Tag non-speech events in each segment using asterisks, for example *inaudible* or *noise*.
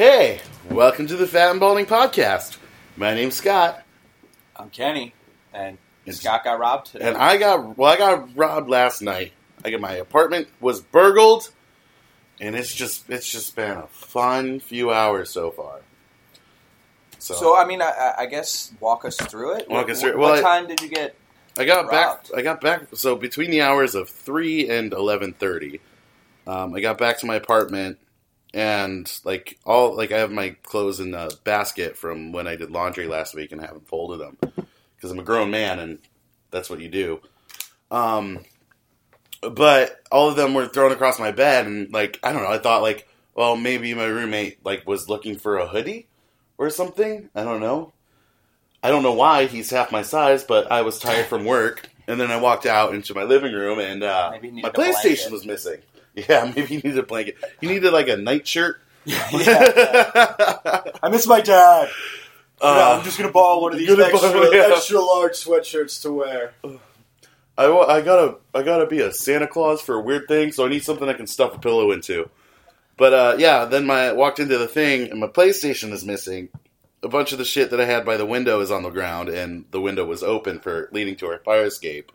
Hey, welcome to the Fat and Balding Podcast. My name's Scott, I'm Kenny, and Scott got robbed today. and I got well, I got robbed last night. I got my apartment was burgled, and it's just it's just been a fun few hours so far. So, so, I mean, I- I, guess walk us through it. Walk What- us through it. What, Well, I- time did you get? I got robbed. back. I got back. So between the hours of three and eleven thirty, um, I got back to my apartment, and like all like I have my clothes in the basket from when I did laundry last week, and I haven't folded them because I'm a grown man, and that's what you do. Um, but all of them were thrown across my bed, and like I don't know. I thought like, well, maybe my roommate like was looking for a hoodie or something. I don't know. I don't know why he's half my size, but I was tired from work, and then I walked out into my living room, and uh, my PlayStation was missing. *laughs* Yeah, maybe he needed a blanket. He needed like a nightshirt. *laughs* *laughs* I miss my dad. Uh, I'm just gonna borrow one of these extra, borrow- yeah. extra large sweatshirts to wear. I, I gotta I gotta be a Santa Claus for a weird thing, so I need something I can stuff a pillow into. But uh, yeah, then my walked into the thing and my PlayStation is missing. A bunch of the shit that I had by the window is on the ground, and the window was open for leading to our fire escape.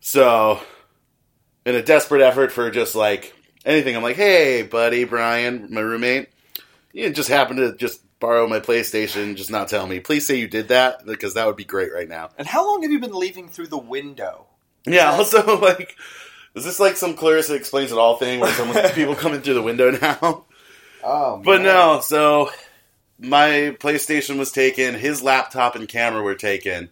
So, in a desperate effort for just like anything, I'm like, "Hey, buddy, Brian, my roommate, you just happened to just borrow my PlayStation, just not tell me. Please say you did that because that would be great right now." And how long have you been leaving through the window? Yeah. Also, *laughs* like, is this like some Clarissa explains it all thing where someone people coming through the window now? *laughs* Oh, But no. So my PlayStation was taken. His laptop and camera were taken.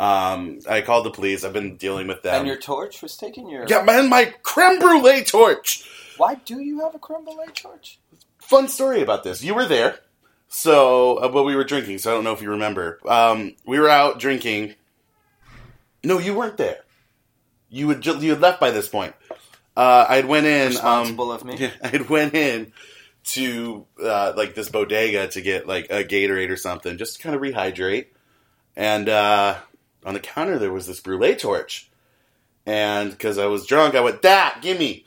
Um, I called the police. I've been dealing with them. And your torch was taken. Your yeah, man, my creme brulee torch. Why do you have a creme brulee torch? Fun story about this. You were there. So, uh, but we were drinking. So I don't know if you remember. Um, we were out drinking. No, you weren't there. You had ju- you had left by this point. Uh, I had went in. Um, Responsible of me. *laughs* Yeah, I had went in to uh, like this bodega to get like a Gatorade or something, just to kind of rehydrate. And uh, on the counter there was this brulee torch, and because I was drunk, I went, "That, gimme."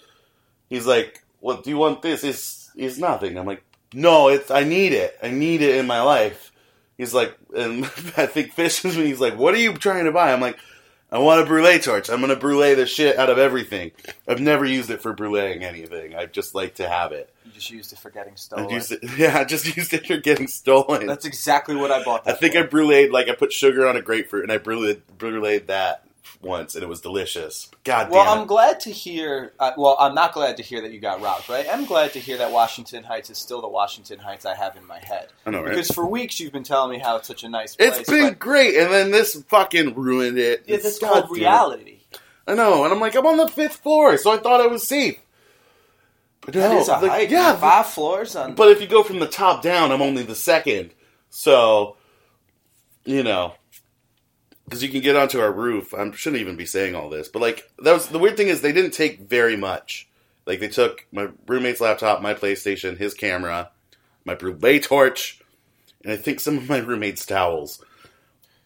He's like, "What do you want? This is is nothing." I'm like, "No, it's I need it. I need it in my life." He's like, and *laughs* I think Fish is when he's like, "What are you trying to buy?" I'm like. I want a brulee torch. I'm gonna brulee the shit out of everything. I've never used it for bruleeing anything. I just like to have it. You just used it for getting stolen. used it, *laughs* yeah, I just used it for getting stolen. That's exactly what I bought. I think for. I bruleed like I put sugar on a grapefruit and I bruleed bruleed that once and it was delicious. God Well, damn I'm glad to hear. Uh, well, I'm not glad to hear that you got robbed, but I am glad to hear that Washington Heights is still the Washington Heights I have in my head. I know, right? Because for weeks you've been telling me how it's such a nice place. It's been great, and then this fucking ruined it. yeah, It's God called damn it. reality. I know, and I'm like, I'm on the fifth floor, so I thought I was safe. But That no, is a like, hike. Yeah, five floors on. But if you go from the top down, I'm only the second. So, you know, because you can get onto our roof. I shouldn't even be saying all this, but like that was the weird thing is they didn't take very much. Like they took my roommate's laptop, my PlayStation, his camera, my brulee torch, and I think some of my roommate's towels.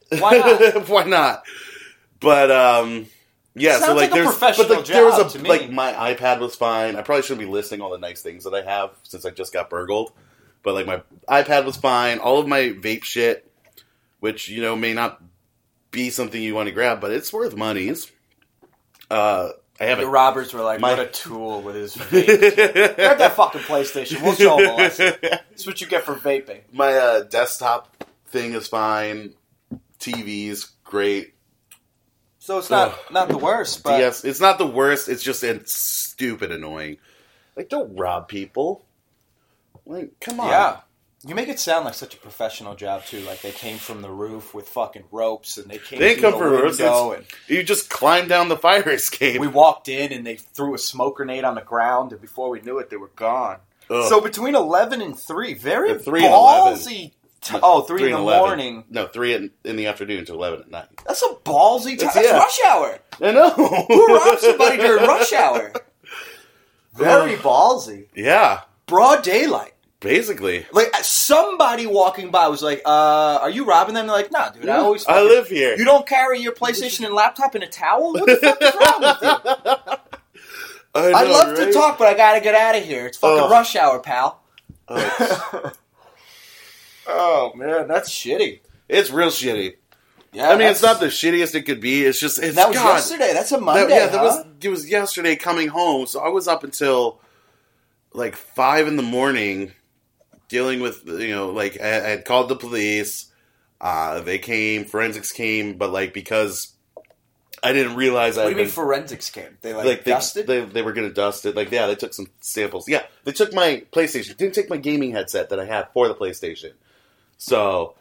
Why not? *laughs* Why not? But um, yeah. so Sounds like, like a there's professional but like there was a like my iPad was fine. I probably shouldn't be listing all the nice things that I have since I just got burgled. But like my iPad was fine. All of my vape shit, which you know may not be something you want to grab, but it's worth monies. Uh, I have the robbers were like, My- "What a tool with his *laughs* vape. Grab that fucking PlayStation. We'll show him a lesson. That's what you get for vaping." my uh, desktop thing is fine. TV's great. So it's not Ugh. not the worst, but DS, it's not the worst. It's just it's stupid annoying. Like, don't rob people. Like, come on. yeah. You make it sound like such a professional job too. Like they came from the roof with fucking ropes, and they came. They didn't come the from roofs, and You just climbed down the fire escape. we walked in, and they threw a smoke grenade on the ground, and before we knew it, they were gone. Ugh. So between eleven and three, very three and 11. ballsy. T- oh, three, in the 11. morning. No, three in, in the afternoon to eleven at night. That's a ballsy time. It's- That's yeah. rush hour. I know. Who robs somebody during rush hour? *laughs* Very ballsy. Yeah, Broad daylight. Basically. Like somebody walking by was like, uh, "Are you robbing them?" They're like, "Nah, dude. I always I fucking- live here. You don't carry your PlayStation and laptop in a towel? What the fuck is wrong with you? *laughs* I I'd know, love to right? talk, but I gotta get out of here. It's fucking Ugh. rush hour, pal. Oh, *laughs* oh man, that's shitty. it's real shitty. Yeah, I mean, it's not the shittiest it could be. It's just it's That was God, yesterday. That's a that- Monday. yeah, that huh? was it was yesterday coming home. So I was up until like five in the morning dealing with you know like I, I had called the police. Uh, they came, forensics came, but like because I didn't realize I What do had you mean forensics came? They like, like they, dusted. they they were gonna dust it. Like yeah, they took some samples. Yeah, they took my PlayStation. Didn't take my gaming headset that I had for the PlayStation. So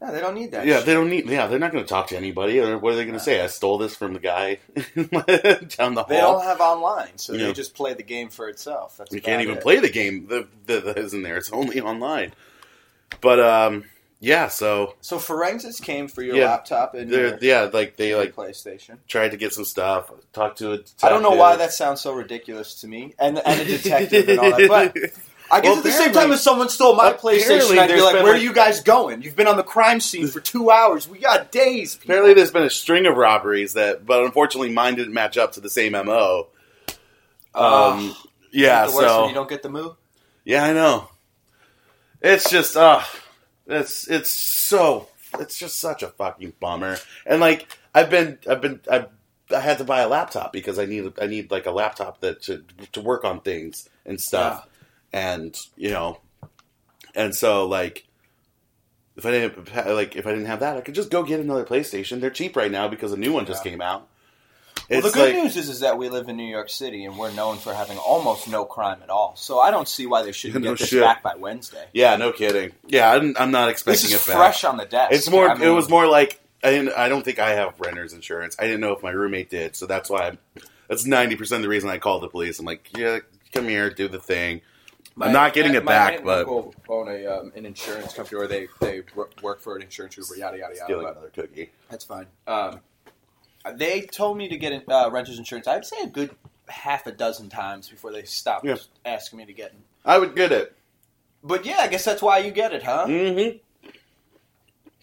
no, they don't need that. yeah, shit. they don't need. Yeah, they're not going to talk to anybody. Or what are they going to say? I stole this from the guy *laughs* down the hall. They all have online, so Yeah. they just play the game for itself. That's you can't even it. play the game that, that that is in there. It's only online. But um, yeah. So So forensics came for your Yeah. laptop and your, yeah, like they like PlayStation. tried to get some stuff. Talked to a detective. I don't know why that sounds so ridiculous to me, and and a detective and all that. But *laughs* I guess Well, at the same time, if someone stole my PlayStation, I'd be like, "Where like- are you guys going? You've been on the crime scene for two hours. We got days." People. Apparently, there's been a string of robberies that, but unfortunately, mine didn't match up to the same mo. Um, yeah, the worst so you don't get the move. Yeah, I know. It's just uh it's it's so it's just such a fucking bummer. And like I've been I've been I I had to buy a laptop because I need I need like a laptop that to to work on things and stuff. And, you know, and so like if I didn't like if I didn't have that, I could just go get another PlayStation. They're cheap right now because a new one just Yeah. came out. Well, the good like- news is, is that we live in New York City, and we're known for having almost no crime at all. So I don't see why they shouldn't *laughs* No get this shit. back by Wednesday. Yeah, no kidding. Yeah, I'm, I'm not expecting This is it back. fresh on the desk. It's more. I it was more like I didn't. I don't think I have renter's insurance. I didn't know if my roommate did, so that's why. I'm, that's ninety percent of the reason I called the police. I'm like, yeah, come here, do the thing. I'm not getting it back, but own a um, an insurance company, or they they work for an insurance group, or yada yada yada. stealing But another cookie. that's fine. Um, they told me to get uh, renter's insurance. I'd say a good half a dozen times before they stopped Yeah. asking me to get it. I would get it. But yeah, I guess that's why you get it, huh? Mm-hmm.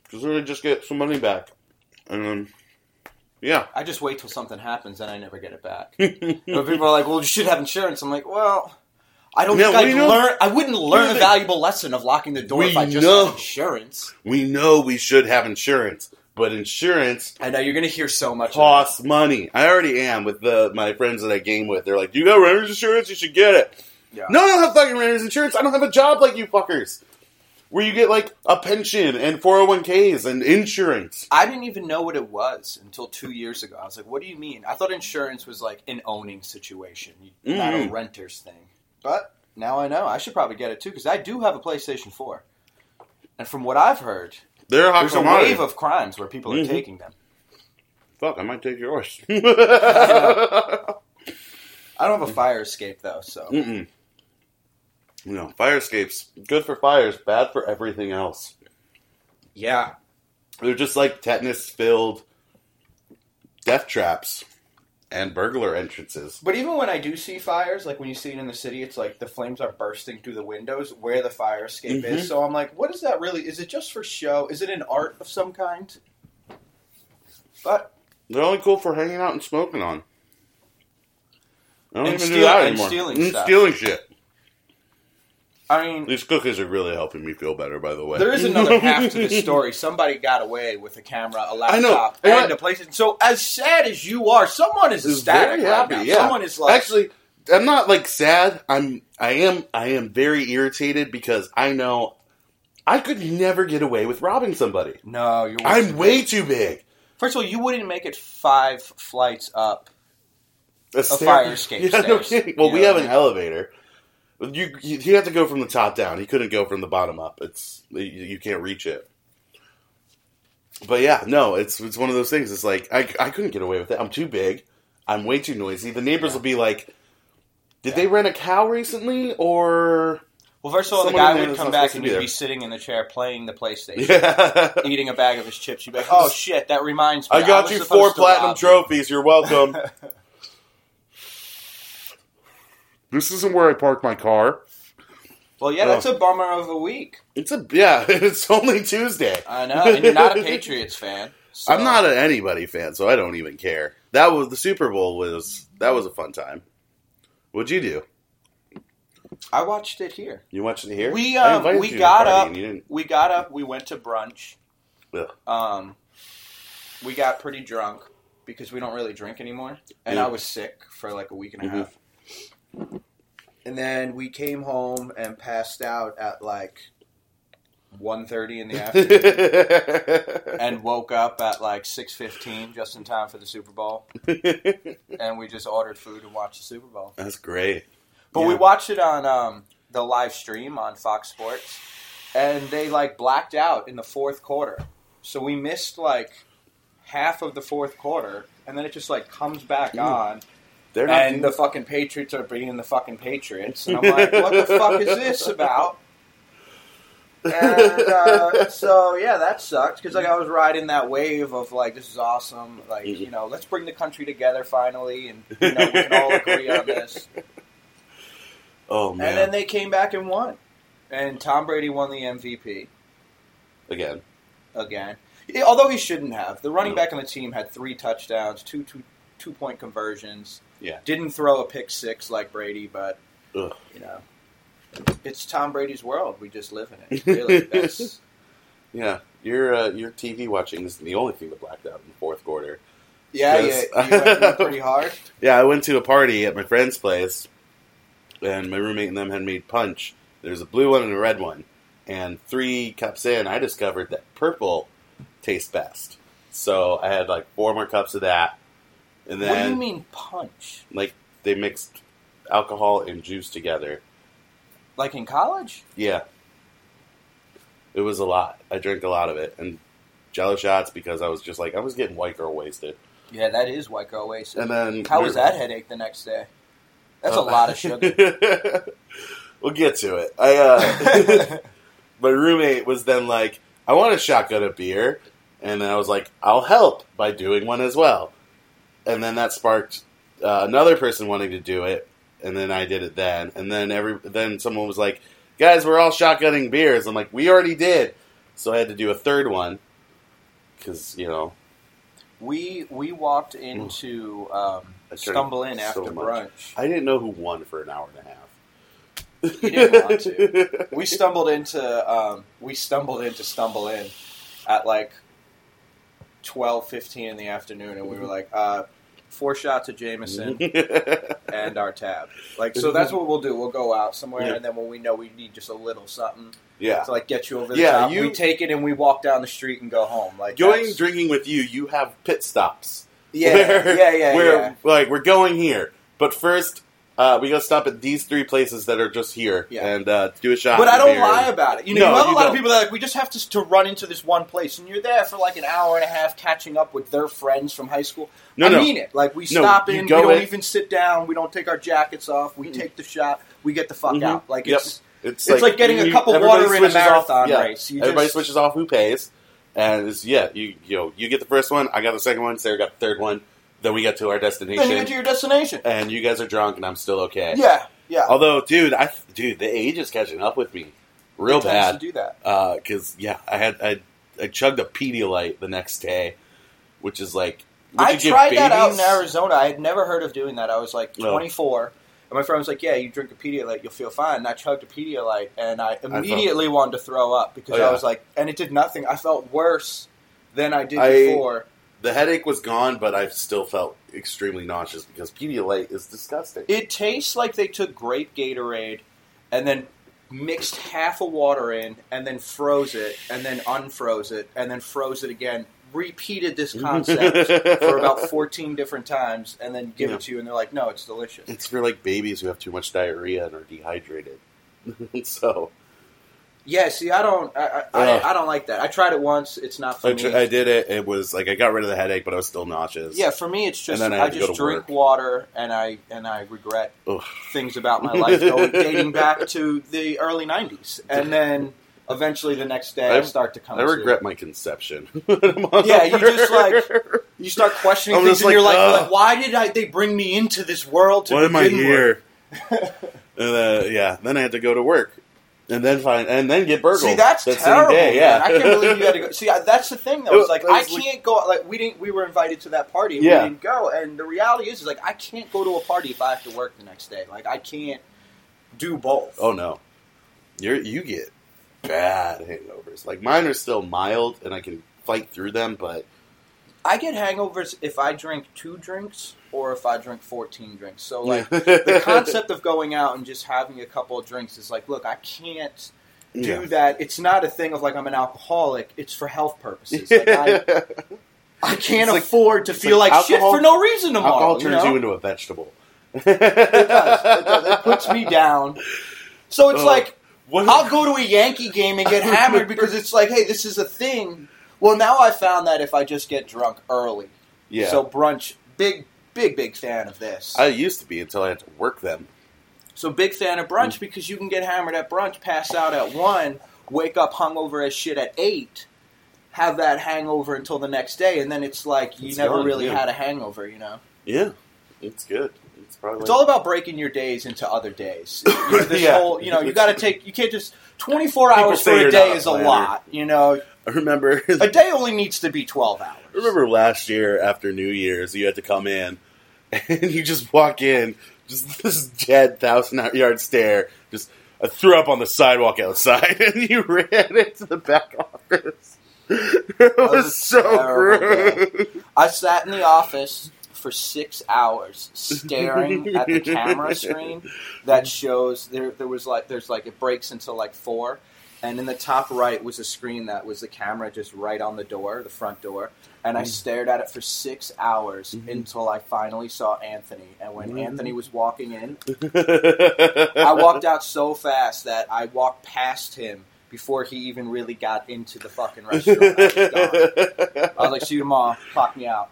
Because then I just get some money back, and then yeah. I just wait till something happens and I never get it back. *laughs* But people are like, "Well, you should have insurance." I'm like, "Well, I don't think I'd learn. I wouldn't learn a the- valuable lesson of locking the door if I just know. had insurance." we know we should have insurance, but insurance I know you're going to hear so much. costs money. I already am with the my friends that I game with. They're like, "Do you got renter's insurance? You should get it." Yeah. No, I don't have fucking renter's insurance. I don't have a job like you fuckers, where you get like a pension and four hundred one ks and insurance. I didn't even know what it was until two years ago. I was like, "What do you mean?" I thought insurance was like an owning situation, not a Mhm. renter's thing. But now I know. I should probably get it too because I do have a PlayStation Four, and from what I've heard, They're a hot there's a commodity. wave of crimes where people are Mhm. taking them. Fuck, I might take yours. *laughs* I don't have a fire escape though, so Mm-mm. No, fire escapes good for fires, bad for everything else. yeah. They're just like tetanus filled death traps and burglar entrances. But even when I do see fires, like when you see it in the city, it's like the flames are bursting through the windows where the fire escape Mhm. is. So I'm like, what is that really? Is it just for show? Is it an art of some kind? But They're only cool for hanging out and smoking on. I don't And even steal- do that anymore. and stealing And stuff. stealing shit. I mean, These cookies are really helping me feel better, by the way. there is *laughs* another half to this story. Somebody got away with a camera, a laptop, And and a PlayStation. So as sad as you are, someone is ecstatic very right happy, now. yeah. Someone is like, Actually, I'm not like sad. I'm I am I am very irritated because I know I could never get away with robbing somebody. no, you're. I'm way too big. First of all, you wouldn't make it five flights up. A, fire escape *laughs* Yeah, no stairs. kidding. Well, You we know have an elevator. You, you have to go from the top down. He couldn't go from the bottom up. It's you, you can't reach it. But yeah, no, it's it's one of those things. It's like I I couldn't get away with it. I'm too big. I'm way too noisy. The neighbors will be like, "Did they rent a cow recently?" Or Well, first of all, the Someone guy would come back and to be be sitting in the chair playing the PlayStation. *laughs* yeah. eating a bag of his chips. You'd be like, *laughs* "Oh shit, that reminds me." I got was you four platinum trophies. You're welcome. *laughs* this isn't where I parked my car. Well, yeah, that's a bummer of a week. It's a yeah. *laughs* It's only Tuesday. I know, and you're not a *laughs* Patriots fan. So. I'm not an anybody fan, so I don't even care. That was the Super Bowl was that was a fun time. What'd you do? I watched it here. You watched it here? We um, we got up. and you didn't. We got up. We went to brunch. Ugh. Um, we got pretty drunk because we don't really drink anymore, and Yeah. I was sick for like a week and a Mhm. half. And then we came home and passed out at like 1.30 in the afternoon, *laughs* and woke up at like six fifteen, just in time for the Super Bowl. *laughs* And we just ordered food and watched the Super Bowl. That's great. But we watched it on um, the live stream on Fox Sports, and they like blacked out in the fourth quarter. So we missed like half of the fourth quarter, and then it just like comes back Ooh. on, They're not. and the fucking Patriots are beating the fucking Patriots, and I'm like, what the fuck is this about? And uh, so yeah, that sucked because like I was riding that wave of like this is awesome, like you know, let's bring the country together finally, and you know we can all agree on this. oh man! And then they came back and won. And Tom Brady won the MVP Again, again. Although he shouldn't have. The running No. back on the team had three touchdowns, two two two point conversions. Yeah. Didn't throw a pick six like Brady, but Ugh. you know. It's Tom Brady's world. We just live in it. *laughs* Really. That's yeah, your uh, your TV watching is the only thing that blacked out in the fourth quarter. yeah, yeah, you went, you *laughs* went pretty hard. Yeah, I went to a party at my friend's place, and my roommate and them had made punch. There's a blue one and a red one, and three cups in, I discovered that purple tastes best. So I had like four more cups of that, and then, what do you mean punch? like they mixed alcohol and juice together. Like in college? Yeah, it was a lot. I drank a lot of it, and Jello shots because I was just like I was getting white girl wasted. Yeah, that is white girl wasted. And then How was that headache the next day? That's a Oh. lot of sugar. *laughs* we'll get to it. I uh, *laughs* my roommate was then like, "I want a shotgun of beer," and then I was like, "I'll help by doing one as well." And then that sparked uh, another person wanting to do it, and then I did it then. And then every then someone was like, "Guys, we're all shotgunning beers." I'm like, "We already did," so I had to do a third one because you know We we walked into um, Stumble In so after much. brunch. I didn't know who won for an hour and a half. You didn't want to. *laughs* We stumbled into um, we stumbled into Stumble In at like twelve fifteen in the afternoon, and we were like, uh, four shots of Jameson *laughs* and our tab. Like, so that's what we'll do. We'll go out somewhere, Yeah. and then when we know we need just a little something yeah. to like get you over the Yeah, top, you- we take it and we walk down the street and go home. Like Going drinking with you, you have pit stops. yeah, Where- yeah, yeah, *laughs* We're yeah. like we're going here, but first uh, we gotta stop at these three places that are just here Yeah. and uh, do a shot. But I don't lie about it. You know, No, you have a lot of don't. people that are like, we just have to, to run into this one place, and you're there for like an hour and a half catching up with their friends from high school. No, I no. mean it. Like we No, stop in, we don't in- even sit down, we don't take our jackets off, we Mm. take the shot, we get the fuck Mhm. out. Like Yep. it's It's, It's like getting a cup of water in a off- marathon yeah. race. You everybody just- switches off who pays, and it's yeah. You you know you get the first one, I got the second one, Sarah got the third one. Then we get to our then you destination, get to your destination. and you guys are drunk, and I'm still okay. Yeah, yeah. Although, dude, I dude, the age is catching up with me, real It bad. to do that. Uh, because yeah, I had I, I chugged a Pedialyte the next day, which is like I tried that out in? Arizona. I had never heard of doing that. I was like No. 24, and my friend was like, "Yeah, you drink a Pedialyte, you'll feel fine." And I chugged a Pedialyte, and I immediately wanted to throw up because Oh, yeah. I was like, and it did nothing. I felt worse than I did I- before. The headache was gone, but I still felt extremely nauseous because Pedialyte is disgusting. It tastes like they took grape Gatorade and then mixed half a water in, and then froze it, and then unfroze it, and then froze it again. Repeated this *laughs* concept for about 14 different times, and then give Yeah. it to you, and they're like, "No, it's delicious." It's for like babies who have too much diarrhea and are dehydrated. *laughs* so Yeah, see, I don't, I, I, Ugh. I, I don't like that. I tried it once; it's not for I, me. I did it. It was like I got rid of the headache, but I was still nauseous. yeah, for me, it's just And then I I, had to just to drink work. water, and I and I regret Ugh. things about my life going, *laughs* dating back to the early '90s, and then eventually the next day I, I- start to come. I to- regret my conception. *laughs* Yeah, you just, like, You start questioning I'm things, just and you're like, like, ugh. like, "Why did I? They bring me into this world to Why am I begin here? *laughs* and uh, yeah, then I had to go to work, and then find and then get burgled. See, that's that terrible. Same day, yeah, man. I can't believe you had to go. *laughs* See, I, that's the thing, though. It It's like was I can't go. Like we didn't. We were invited to that party. And Yeah. We didn't go. And the reality is, is like I can't go to a party if I have to work the next day. Like I can't do both. Oh no, you're you get bad hangovers. Like mine are still mild, and I can fight through them. But I get hangovers if I drink two drinks or if I drink 14 drinks. So, like, the concept of going out and just having a couple of drinks is like, look, I can't do Yeah. that. It's not a thing of like I'm an alcoholic. It's for health purposes. Like, I, *laughs* I can't It's like- afford to feel like like, shit for no reason tomorrow. Alcohol you turns know? you into a vegetable. it does. It does. It puts me down. So it's Oh. like? I'll go to a Yankee game and get *laughs* hammered because it's like, hey, this is a thing. Well, now I found that if I just get drunk early, yeah. so brunch, big, big, big fan of this. I used to be until I had to work them. so big fan of brunch mm. because you can get hammered at brunch, pass out at one, wake up hungover as shit at eight, have that hangover until the next day, and then it's like you It's never gone, really yeah. had a hangover. You know, Yeah, it's good. It's probably it's all about breaking your days into other days. *laughs* You know, this Yeah. whole, you know, you got to take. You can't just twenty four hours for a day is a planner. lot. You know, I remember. *laughs* a day only needs to be twelve hours. I remember last year after New Year's, you had to come in, *laughs* and you just walk in, just this dead thousand yard stare. Just I threw up on the sidewalk outside, and you ran into the back office. It was, was so gross. I sat in the office for six hours staring at the camera *laughs* screen that shows there. There was like there's like it breaks until like four, and in the top right was a screen that was the camera just right on the door, the front door, and I Mm. stared at it for six hours Mhm. until I finally saw Anthony. And when Mhm. Anthony was walking in, *laughs* I walked out so fast that I walked past him before he even really got into the fucking restaurant. I was. I was like, "See you tomorrow. Clock me out."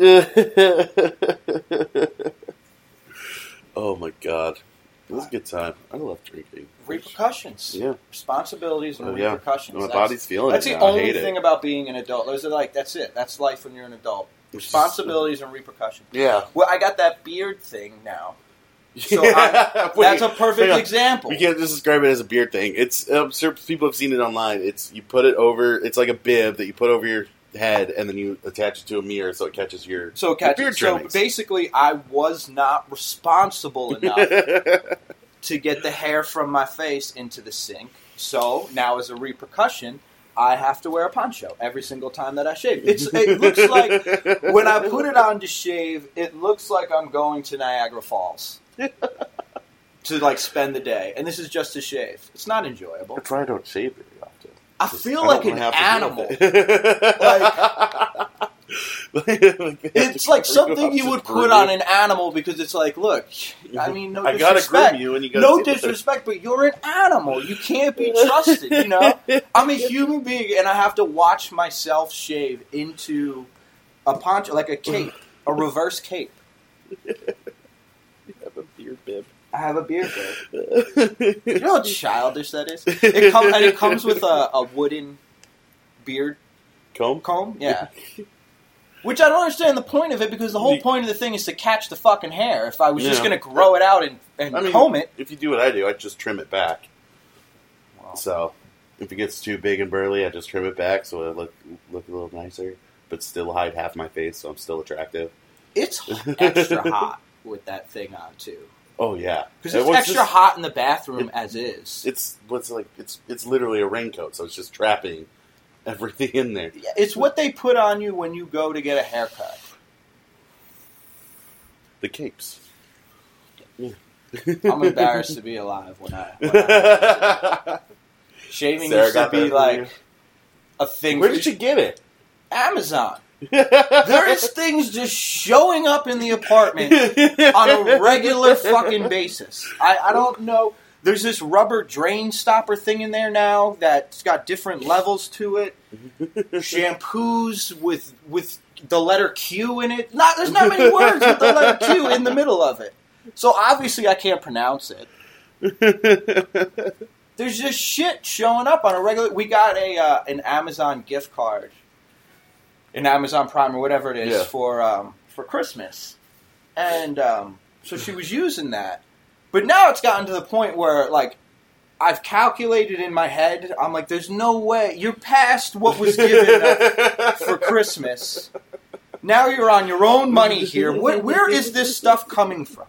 *laughs* oh my god, it was a good time. I love drinking. Repercussions. Yeah, responsibilities and Oh, yeah. repercussions. my that's body's feeling that's it. the now. Only thing it. about being an adult. Those are like that's it. That's life when you're an adult. Responsibilities and repercussions. Yeah. Well, I got that beard thing now. So *laughs* Yeah. *laughs* Wait, That's a perfect example. We can't just describe it as a beard thing. It's I'm sure people have seen it online. It's you put it over. It's like a bib that you put over your head, and then you attach it to a mirror so it catches your So, your catch, beard so basically, I was not responsible *laughs* enough to get the hair from my face into the sink. So now, as a repercussion, I have to wear a poncho every single time that I shave. It's it looks *laughs* like when I put it on to shave, it looks like I'm going to Niagara Falls *laughs* to like spend the day, and this is just to shave. It's not enjoyable. That's why I don't shave often. I Just- feel I like an animal. deal with it. Like- *laughs* It's like something you would put on an animal because it's like, look, I mean, no I gotta disrespect. groom you, and you gotta no deal with it. disrespect, but you're an animal. You can't be trusted. You know, I'm a human being, and I have to watch myself shave into a poncho, like a cape, a reverse cape. You have a beard bib. I have a beard there. *laughs* You know how childish that is. It comes and it comes with a, a wooden beard Comb? comb. Yeah. *laughs* Which I don't understand the point of it because the whole The- point of the thing is to catch the fucking hair. If I was just going to grow it out and, and I mean, comb it, If you do what I do, I just trim it back. So if it gets too big and burly, I just trim it back so it look look a little nicer, but still hide half my face, so I'm still attractive. it's extra *laughs* hot with that thing on too. Oh yeah, Because it's was extra just- hot in the bathroom it- as is. It's what's like it's it's literally a raincoat, so it's just trapping everything in there. Yeah, it's what they put on you when you go to get a haircut. The capes. I'm *laughs* embarrassed to be alive when I. When I *laughs* shaving Sarah used to be like a thing. Where did you get it? Amazon. There is things just showing up in the apartment on a regular fucking basis. I, I don't know. There's this rubber drain stopper thing in there now that's got different levels to it. Shampoos with with the letter Q in it. Not there's not many words with the letter Q in the middle of it. So obviously I can't pronounce it. There's just shit showing up on a regular. We got a uh, an Amazon gift card, an Amazon Prime or whatever it is Yeah. for um, for Christmas, and um, so she was using that. But now it's gotten to the point where like I've calculated in my head. I'm like, there's no way you're past what was given *laughs* for Christmas. Now you're on your own money here. Where, where is this stuff coming from?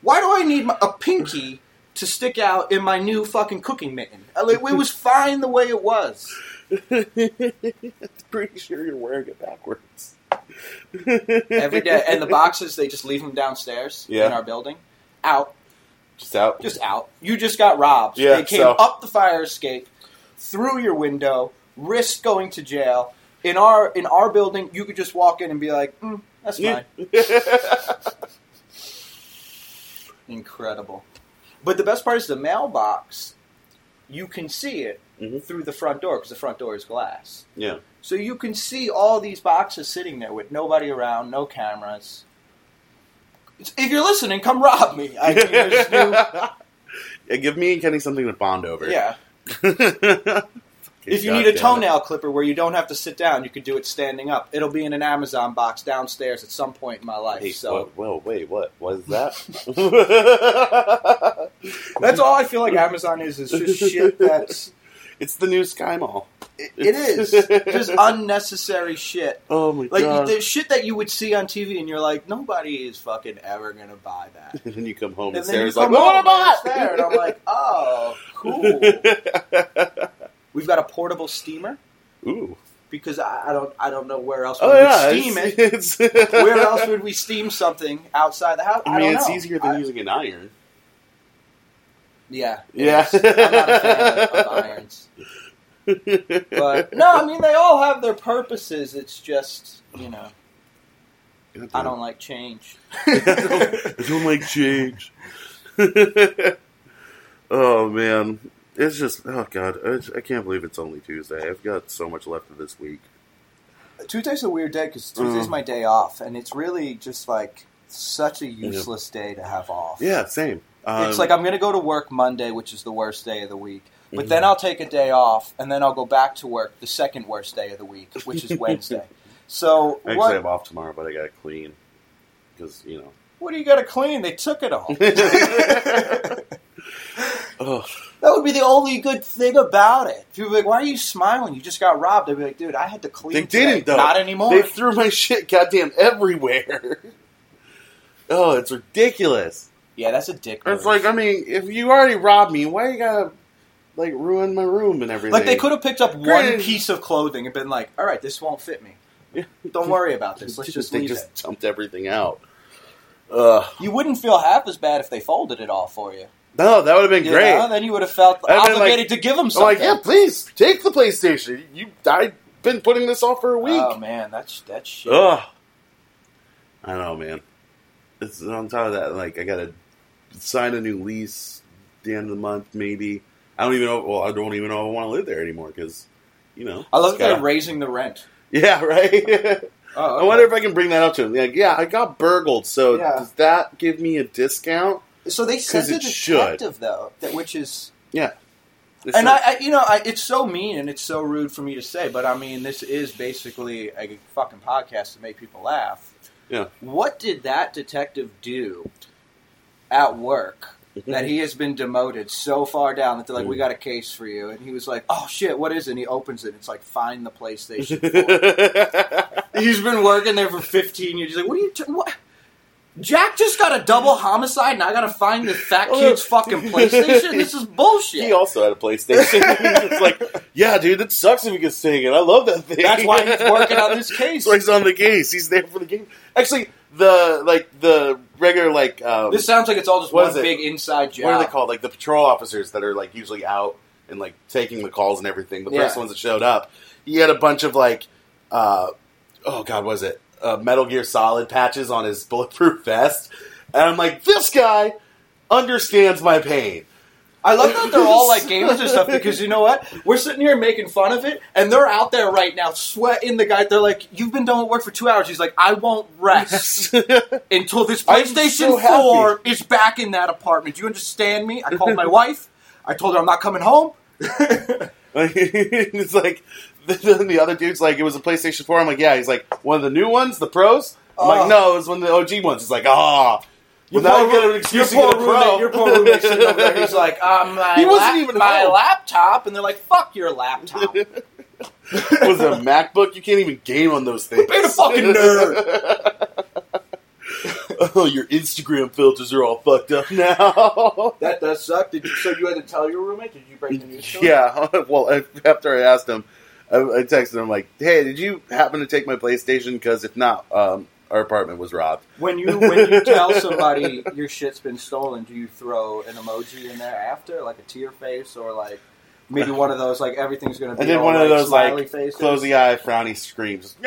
Why do I need my, a pinky to stick out in my new fucking cooking mitten? Like, it was fine the way it was. *laughs* Pretty sure you're wearing it backwards. Every day, and the boxes they just leave them downstairs Yeah. in our building, out, Just out. just out. You just got robbed. Yeah, they came so- up the fire escape, through your window, risk going to jail. In our in our building, you could just walk in and be like, mm, "That's fine." *laughs* Incredible. But the best part is the mailbox. You can see it Mhm. through the front door because the front door is glass. yeah. So you can see all these boxes sitting there with nobody around, no cameras. If you're listening, come rob me. I mean, there's *laughs* yeah, give me and Kenny something to bond over. yeah. *laughs* If you need a toenail clipper where you don't have to sit down, you could do it standing up. It'll be in an Amazon box downstairs at some point in my life. Hey, so well, whoa, wait, what? was that? *laughs* that's all I feel like Amazon is. Is just shit that's it's the new Sky Mall. It, it is just *laughs* unnecessary shit. Oh my Like god! Like the shit that you would see on TV, and you're like, nobody is fucking ever gonna buy that. *laughs* and then you come home And and, Sarah's like, "What it's about?" there, and I'm like, oh, cool. *laughs* We've got a portable steamer Ooh. because I, I don't I don't know where else we Oh would yeah. steam it. it's, it's Where else would we steam something outside the house? I don't mean, it's know. easier than I- using an iron. Yeah, Yeah. I'm not a fan of, of irons, but no, I mean they all have their purposes. It's just you know *laughs* I don't like change. I don't like change. oh man, it's just oh god, I, just- I can't believe it's only Tuesday. I've got so much left of this week. Tuesday's a weird day because Tuesday's Mm. my day off, and it's really just like such a useless day to have off. Yeah, same. Um, it's like I'm going to go to work Monday, which is the worst day of the week. But Mhm. then I'll take a day off, and then I'll go back to work the second worst day of the week, which is *laughs* Wednesday. So I actually what? have off tomorrow, but I got to clean because you know. What do you got to clean? They took it all. *laughs* *laughs* That would be the only good thing about it. People would be like, "Why are you smiling? You just got robbed." I'd be like, "Dude, I had to clean." They today." didn't, though. Not anymore. they threw my shit goddamn everywhere. oh, it's ridiculous. Yeah, that's a dick. Move. It's like, I mean, if you already robbed me, why you gotta like ruin my room and everything? Like they could have picked up one piece of clothing and been like, "All right, this won't fit me. Don't worry about this. *laughs* Let's just they leave just it." dumped everything out. Ugh. You wouldn't feel half as bad if they folded it all for you. No, that would have been You great. know? Then you would have felt been obligated like- to give them I'm something. like, yeah, please take the PlayStation. You, I've been putting this off for a week. Oh man, that's that's shit. Ugh. I know, man. It's on top of that, like I gotta sign a new lease the end of the month, maybe. I don't even know. Well, I don't even know if I want to live there anymore because, you know. I love that they're raising the rent. Yeah, *laughs* right. Oh, I wonder if I can bring that up to him. Like, yeah, I got burgled, so Yeah. does that give me a discount? so they sent a it should. though, that, which is It's and not- I, I, you know, I, it's so mean and it's so rude for me to say, but I mean, this is basically a fucking podcast to make people laugh. Yeah. What did that detective do at work mm-hmm. that he has been demoted so far down that they're like, "We mm. got a case for you," and he was like, "Oh shit, what is it?" And he opens it. It's like, "Find the PlayStation." 4." *laughs* He's been working there for 15 years. He's like, "What are you? T- what?" Jack just got a double homicide, and I gotta find the fat kid's fucking PlayStation. This is bullshit. he also had a PlayStation. *laughs* it's like, yeah, dude, that sucks if he gets taken. I love that thing. That's why he's working on this *laughs* case. That's why he's on the case. He's there for the game. Actually, the like the regular like um, This sounds like it's all just What one big inside job. what are they called? Like the patrol officers that are like usually out and like taking the calls and everything. The Yeah. first ones that showed up, he had a bunch of like, uh, oh god, what was it uh, Metal Gear Solid patches on his *laughs* bulletproof vest? And I'm like, this guy understands my pain. I love that they're all like gamers and stuff because you know what? We're sitting here making fun of it, and they're out there right now sweating the guy. They're like, "You've been doing work for two hours." He's like, "I won't rest *laughs* until this PlayStation so happy. Four is back in that apartment." Do you understand me? I called my *laughs* wife. I told her I'm not coming home. It's like the, the other dude's like, it was a PlayStation 4. I'm like, yeah. He's like, one of the new ones, the pros. I'm Oh. like, no, it was one of the OG ones. He's like, ah. Well, now you get an excuse your poor roommate, your poor roommate sitting over there. He's like, um, *laughs* my, He wasn't lap- even my home. laptop, and they're like, "Fuck your laptop." *laughs* was it a MacBook? You can't even game on those things. being a fucking nerd. *laughs* oh, your Instagram filters are all fucked up now. That does suck. Did you, so you had to tell your roommate? Did you break the news? to him? yeah. Well, after I asked him, I, I texted him like, "Hey, did you happen to take my PlayStation? Because if not, um, our apartment was robbed." When you when you tell somebody your shit's been stolen, do you throw an emoji in there after, like a tear face, or like maybe one of those like everything's gonna be I did all, one of those like faces? close the eye, frowny screams. *laughs*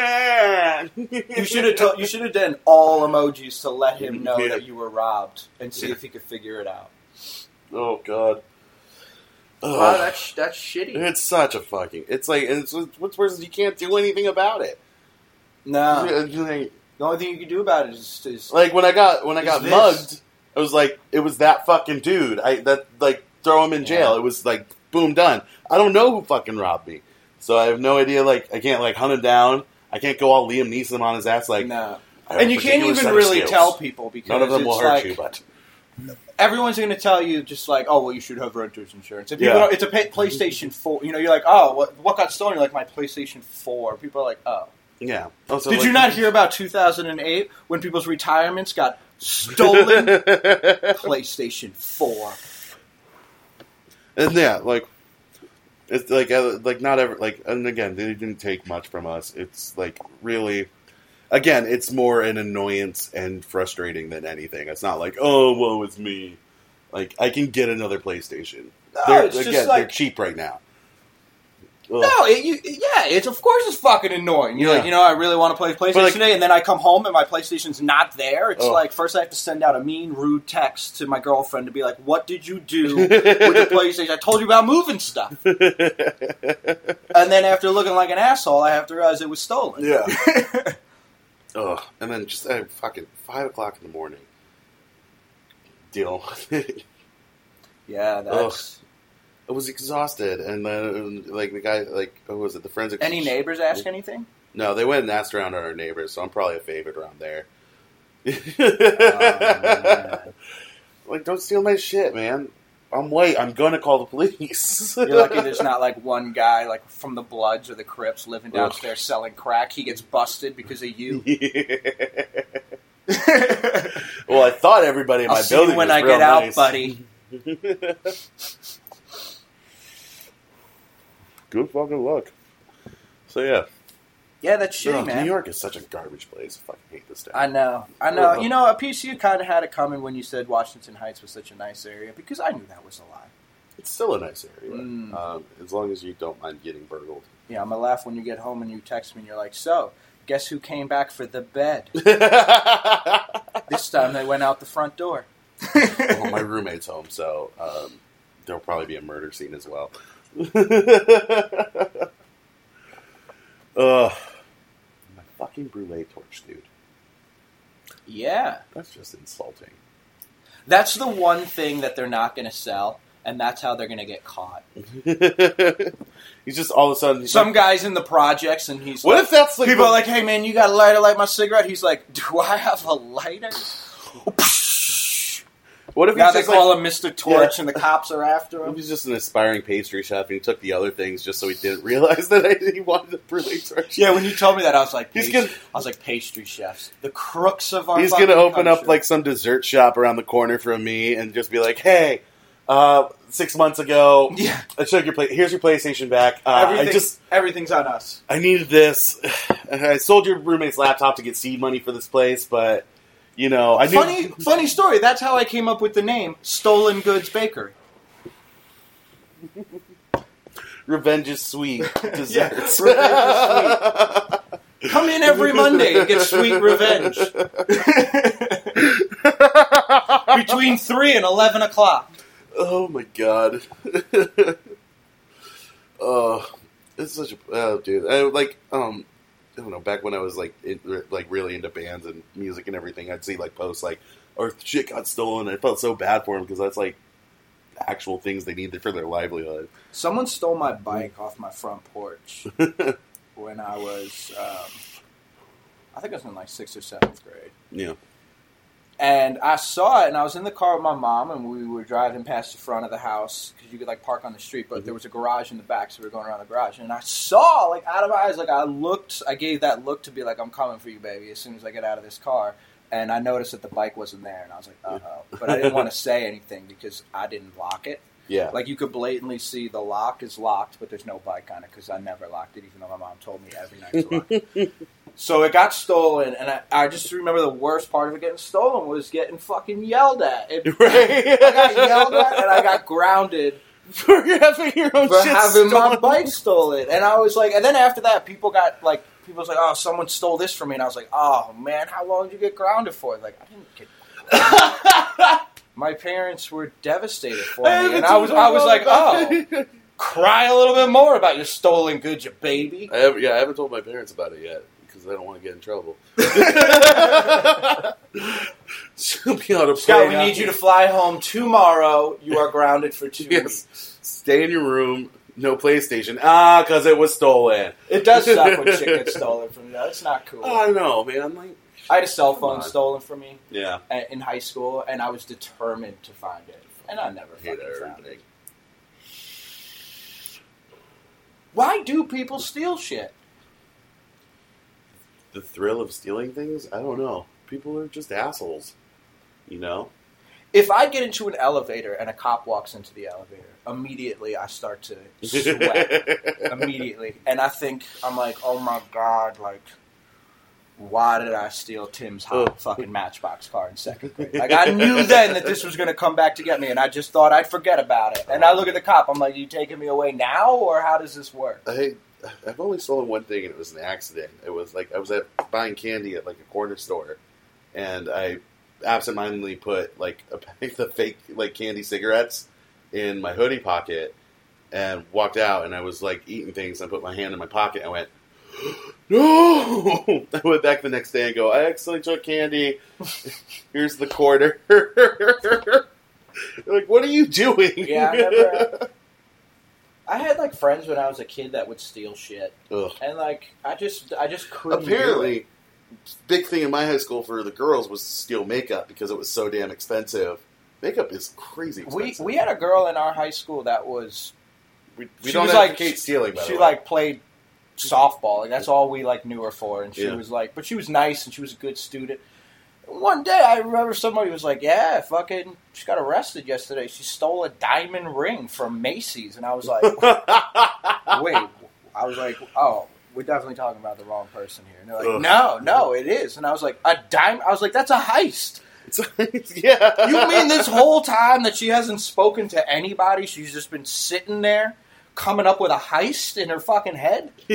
You should have told, you should have done all emojis to let him *laughs* know Yeah. that you were robbed and see Yeah. if he could figure it out. Oh God. Ugh. Wow, that's that's shitty. It's such a fucking. It's like it's what's worse is you can't do anything about it. No, uh, Like, the only thing you can do about it is, is Like when I got when I got this- mugged, I was like, it was that fucking dude. I that like throw him in jail. Yeah. It was like boom done. I don't know who fucking robbed me, so I have no idea. Like I can't like hunt him down. I can't go all Liam Neeson on his ass. Like no. And you can't even really skills. tell people because None of them it's will hurt like, you, but everyone's going to tell you just like, oh, well, you should have renter's insurance. If Yeah. it's a PlayStation Four. You know, you're like, oh, what, what got stolen? You're like, my PlayStation Four. People are like, oh. yeah. Also, Did like- you not *laughs* hear about 2008 when people's retirements got stolen? *laughs* PlayStation Four. And yeah, like it's like uh, like not ever like and again they didn't take much from us. It's like really again it's more an annoyance and frustrating than anything. It's not like oh woe is me. Like I can get another PlayStation. No, they're, it's just again they're cheap right now. Ugh. No, it, you, yeah, it's of course it's fucking annoying. You're Yeah. like, you know, I really want to play PlayStation like- today, and then I come home and my PlayStation's not there. It's Oh. like first I have to send out a mean, rude text to my girlfriend to be like, "What did you do with the *laughs* PlayStation? I told you about moving stuff." *laughs* And then after looking like an asshole, I have to realize it was stolen. yeah. *laughs* Ugh. And then just uh, fucking five o'clock in the morning. Deal. *laughs* yeah, that's. I was exhausted, and then like the guy, like who was it? The forensic. Any neighbors ask anything? No, they went and asked around our neighbors, so I'm probably a favorite around there. man. *laughs* like, don't steal my shit, man. I'm white. I'm gonna call the police. You're lucky there's not like one guy like from the Bloods or the Crips living downstairs selling crack. He gets busted because of you. *laughs* well, I thought everybody in I'll my see you building when was I real get out, buddy. *laughs* Good fucking luck. So yeah, Yeah, that's shitty, Ugh, man. New York is such a garbage place. I fucking hate this town. I know, I know. Ugh. You know, a piece of you kind of had it coming when you said Washington Heights was such a nice area because I knew that was a lie. It's still a nice area, Mm. um, as long as you don't mind getting burgled. Yeah, I'm gonna laugh when you get home and you text me and you're like, "So, guess who came back for the bed?" *laughs* this time they went out the front door. well, my *laughs* roommate's home, so um, there'll probably be a murder scene as well. *laughs* Ugh. Fucking brulee torch, dude. yeah, That's just insulting. that's the one thing that they're not gonna sell, and that's how they're gonna get caught. *laughs* he's just all of a sudden. Some like, guy's in the projects and he's what like, if that's like people the- are like, "Hey man, you got a lighter? Light my cigarette." He's like, "Do I have a lighter?" *laughs* What if Now he's they just call like, him Mr. *laughs* Torch, Yeah. and the cops are after him. if he's just an aspiring pastry chef and he took the other things just so he didn't realize *laughs* that I, he wanted a brulee torch? Yeah, when you told me that, I was like, He's pastry- gonna- I was like, pastry chefs, the crooks of our. He's gonna open up like some dessert shop around the corner from me and just be like, "Hey, uh, six months ago, *laughs* yeah, I took your play. Here's your PlayStation back. Uh, I everything, just everything's on us. I needed this. *sighs* I sold your roommate's laptop to get seed money for this place, but you know, I knew. Funny, funny story. That's how I came up with the name Stolen Goods Bakery. Revenge is sweet. *laughs* Desserts. revenge Come in every Monday and get sweet revenge *laughs* between three and eleven o'clock. oh my god. oh, *laughs* it's such a oh, dude. I like um. I don't know. Back when I was like in, like really into bands and music and everything, I'd see like posts like, "Our shit got stolen." I felt so bad for them because that's like actual things they needed for their livelihood. Someone stole my bike off my front porch *laughs* when I was, um, I think I was in like sixth or seventh grade. yeah. And I saw it, and I was in the car with my mom, and we were driving past the front of the house because you could like park on the street, but there was a garage in the back, so we were going around the garage. And I saw, like, out of my eyes, like I looked, I gave that look to be like, "I'm coming for you, baby," as soon as I get out of this car. and I noticed that the bike wasn't there, and I was like, uh oh. But I didn't want to *laughs* say anything because I didn't lock it. Yeah. Like you could blatantly see the lock is locked, but there's no bike on it because I never locked it, even though my mom told me every night to lock it. *laughs* So it got stolen, and I, I just remember the worst part of it getting stolen was getting fucking yelled at. It, *laughs* Right. I got yelled at, and I got grounded for having your own for having my bike stolen. And I was like, and then after that, people got like, people was like, oh, someone stole this from me, and I was like, oh man, how long did you get grounded for? Like, I didn't get. *laughs* my parents were devastated for me, haven't and I was, I was like, oh, cry a little bit more about your stolen goods, you baby. I have, yeah, I haven't told my parents about it yet because I don't want to get in trouble. *laughs* She'll be on a Scott, plane we out- need you to fly home tomorrow. You are grounded for two weeks. Stay in your room. No PlayStation. Ah, because it was stolen. It does suck when shit gets *laughs* stolen from you. though. It's not cool. I know, man. Like, I had a cell phone on. stolen from me yeah. in high school, and I was determined to find it, and I never fucking found it. Why do people steal shit? The thrill of stealing things? I don't know. People are just assholes. You know? If I get into an elevator and a cop walks into the elevator, immediately I start to sweat. *laughs* immediately, and I think I'm like, oh my god, like. Why did I steal Tim's hot Oh. fucking Matchbox car in second grade? Like I knew then that this was going to come back to get me, and I just thought I'd forget about it. And I look at the cop. I'm like, "You taking me away now, or how does this work?" I I've only stolen one thing, and it was an accident. It was like I was at buying candy at like a corner store, and I absentmindedly put like a pack of fake like candy cigarettes in my hoodie pocket, and walked out. And I was like eating things. And I put my hand in my pocket. and I went. *gasps* No! *laughs* I went back the next day and go. I accidentally took candy. Here's the quarter. *laughs* like, what are you doing? Yeah, *laughs* I had like friends when I was a kid that would steal shit, Ugh. and like I just, I just couldn't. do it. Apparently, big thing in my high school for the girls was to steal makeup because it was so damn expensive. Makeup is crazy we expensive. we had a girl in our high school that was we, we she don't was like- advocate stealing. By she the way. like played softball. Like that's all we like knew her for, and she Yeah. was like, but she was nice and she was a good student. One day, I remember somebody was like, "Yeah, fucking, she got arrested yesterday. She stole a diamond ring from Macy's," and I was like, *laughs* "Wait," I was like, "Oh." We're definitely talking about the wrong person here. And they're like, Ugh. no, no, it is. And I was like, a dime. I was like, that's a heist. *laughs* Yeah. You mean this whole time that she hasn't spoken to anybody? She's just been sitting there, coming up with a heist in her fucking head. *laughs*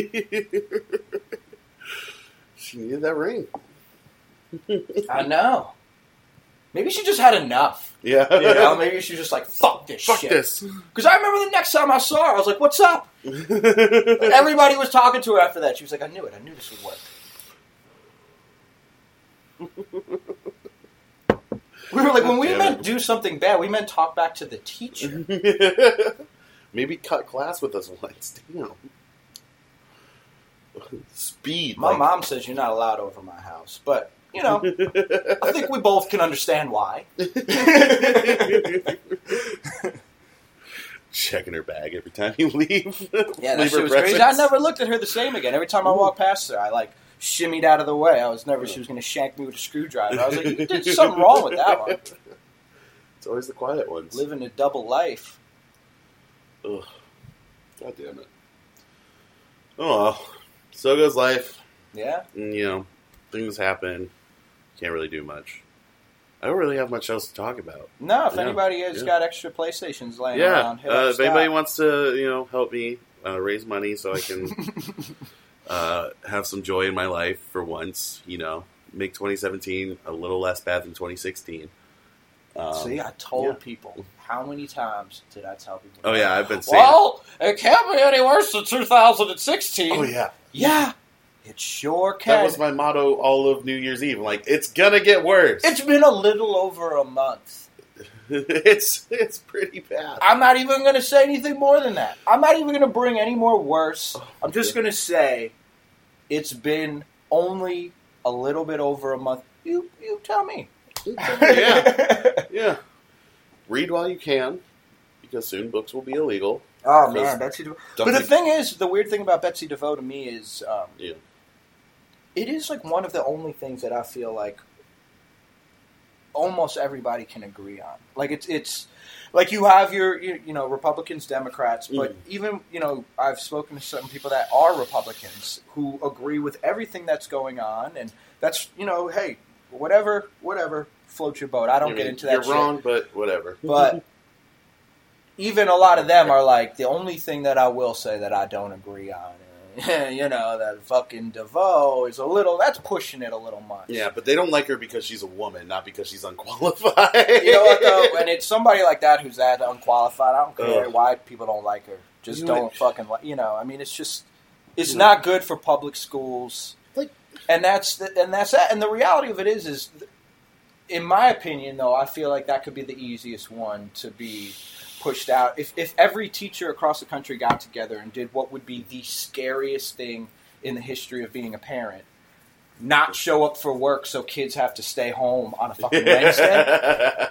she needed that ring. *laughs* I know. Maybe she just had enough. Yeah. You know, maybe she was just like, "Fuck this Fuck shit." this. Because I remember the next time I saw her, I was like, "What's up?" *laughs* Everybody was talking to her after that. She was like, "I knew it. I knew this would work." *laughs* We were like, when we Damn meant it. do something bad, we meant talk back to the teacher. Maybe cut class with us once. Damn. Speed. My like- mom says you're not allowed over my house, but you know, I think we both can understand why. *laughs* Checking her bag every time you leave. Yeah, that Leave shit was crazy. I never looked at her the same again. Every time I walked past her, I like shimmied out of the way. I was never she was going to shank me with a screwdriver. I was like, you did something *laughs* wrong with that one. It's always the quiet ones. Living a double life. Ugh. God damn it. Oh well. So goes life. Yeah. And, you know, things happen. Can't really do much. I don't really have much else to talk about. No, if Yeah, anybody has yeah. got extra PlayStations laying yeah. around, Uh, if Scott. anybody wants to, you know, help me uh, raise money so I can *laughs* uh, have some joy in my life for once, you know, make 2017 a little less bad than 2016. Um, See, I told yeah. people. How many times did I tell people? Oh yeah, I've been saying. Well, it can't be any worse than 2016. oh yeah, Yeah, it sure can. that was my motto all of New Year's Eve. I'm like, it's gonna get worse. It's been a little over a month. *laughs* it's it's pretty bad. I'm not even to say anything more than that. I'm not even to bring any more worse. I'm just to say it's been only a little bit over a month. You you tell me. yeah, *laughs* yeah. Read while you can, because soon books will be illegal. Oh man, Betsy DeVos. But the thing is, the weird thing about Betsy DeVos to me is, um, Yeah. It is like one of the only things that I feel like almost everybody can agree on. Like it's it's like you have your you, you know Republicans, Democrats, but Mm. even you know I've spoken to some people that are Republicans who agree with everything that's going on, and that's you know hey whatever whatever float your boat. I don't get mean, into that. You're shit. wrong, but whatever. *laughs* but even a lot of them are like the only thing that I will say that I don't agree on. *laughs* you know that fucking DeVos is a little. That's pushing it a little much. Yeah, but they don't like her because she's a woman, not because she's unqualified. *laughs* You know what though? *laughs* And it's somebody like that who's that unqualified. I don't care Ugh. why people don't like her. Just You don't would- fucking like. You know, I mean, it's just it's You not good for public schools. Like- and that's the, and that's that. And the reality of it is, is in my opinion, though, I feel like that could be the easiest one to be pushed out. If if every teacher across the country got together and did what would be the scariest thing in the history of being a parent. Not show up for work so kids have to stay home on a fucking *laughs* Wednesday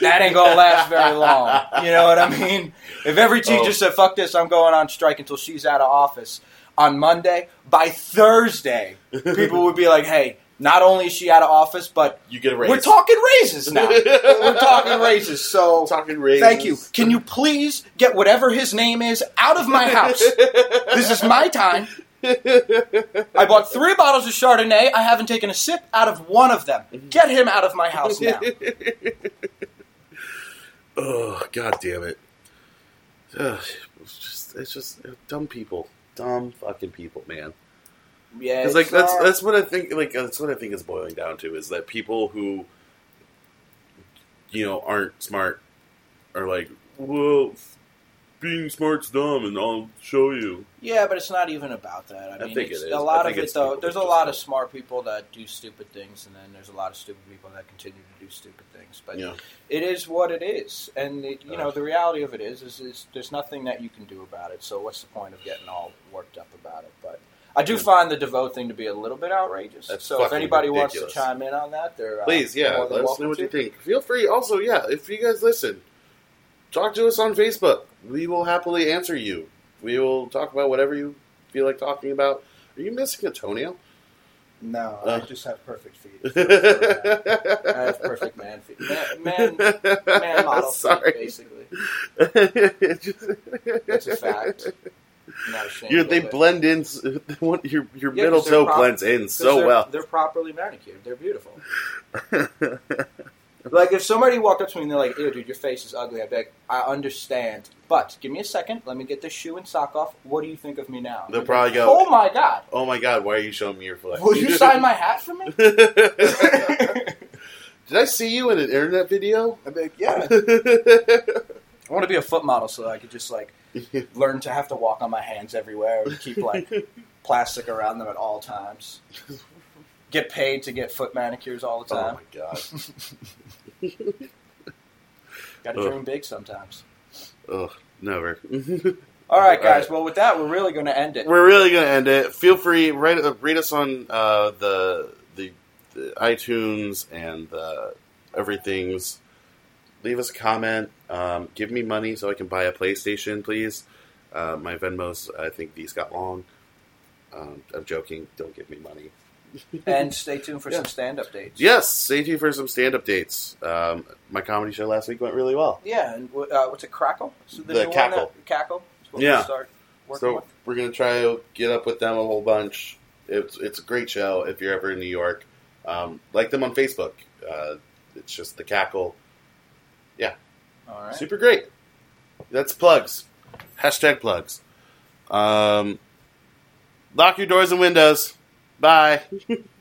that ain't gonna last very long. You know what I mean? If every teacher Oh. said, fuck this, I'm going on strike until she's out of office on Monday, by Thursday, people would be like, hey, not only is she out of office, but you get a raise. we're talking raises now. *laughs* we're talking raises. So talking raises. thank you. Can you please get whatever his name is out of my house? *laughs* this is my time. I bought three bottles of Chardonnay. I haven't taken a sip out of one of them. Mm-hmm. Get him out of my house now. *laughs* oh god damn it! Ugh, it's just it's just dumb people, dumb fucking people, man. Yeah, Because like that's that's what I think. Like that's what I think is boiling down to is that people who you know aren't smart are like, well, being smart's dumb, and I'll show you. Yeah, but it's not even about that. I I mean, think it's, it is. a lot of it though. There's a lot of smart people that do stupid things, and then there's a lot of stupid people that continue to do stupid things. But Yeah. it is what it is, and it, you know the reality of it is, is, is there's nothing that you can do about it. So what's the point of getting all worked up about it? But I do find the DeVos thing to be a little bit outrageous. That's so if anybody ridiculous. wants to chime in on that, they're uh, Please, yeah, let us know what you to. think. Feel free. Also, yeah, if you guys listen, talk to us on Facebook. We will happily answer you. We will talk about whatever you feel like talking about. Are you missing a toenail? No, Uh. I just have perfect feet. *laughs* I have perfect man feet. Man, man, man *laughs* model Sorry. feet, basically. That's a fact. *laughs* Not ashamed You, of they blend in. *laughs* Your your Yeah, middle toe prop- blends in so they're, well. They're properly manicured. They're beautiful. *laughs* Like if somebody walked up to me and they're like, "Ew, dude, your face is ugly," I'd be like, "I understand, but give me a second. Let me get this shoe and sock off. What do you think of me now?" They'll probably go- "Oh my god, oh my god! Why are you showing me your foot? will you sign my hat for me?" *laughs* Did I see you in an internet video? I'd be like, "Yeah." I want to be a foot model so I could just like learn to have to walk on my hands everywhere and keep like *laughs* plastic around them at all times. Get paid to get foot manicures all the time. oh my god! *laughs* Got to dream big sometimes. Ugh, never. *laughs* All right, guys. All right. Well, with that, we're really going to end it. We're really gonna end it. Feel free write uh, read us on uh, the, the the iTunes and the everything's. Leave us a comment. Um, give me money so I can buy a PlayStation, please. Uh, my Venmos, I think these got long. Um, I'm joking. Don't give me money. *laughs* and stay tuned for Yeah. some stand-up dates. Yes, stay tuned for some stand-up dates. Um, my comedy show last week went really well. Yeah, and uh, what's it? Crackle. It The new one Cackle. Cackle. what Yeah. We'll start working So with. we're gonna try to get up with them a whole bunch. It's it's a great show if you're ever in New York. Um, like them on Facebook. Uh, it's just the cackle. All right. Super great. That's plugs. Hashtag plugs. Um, lock your doors and windows. Bye. *laughs*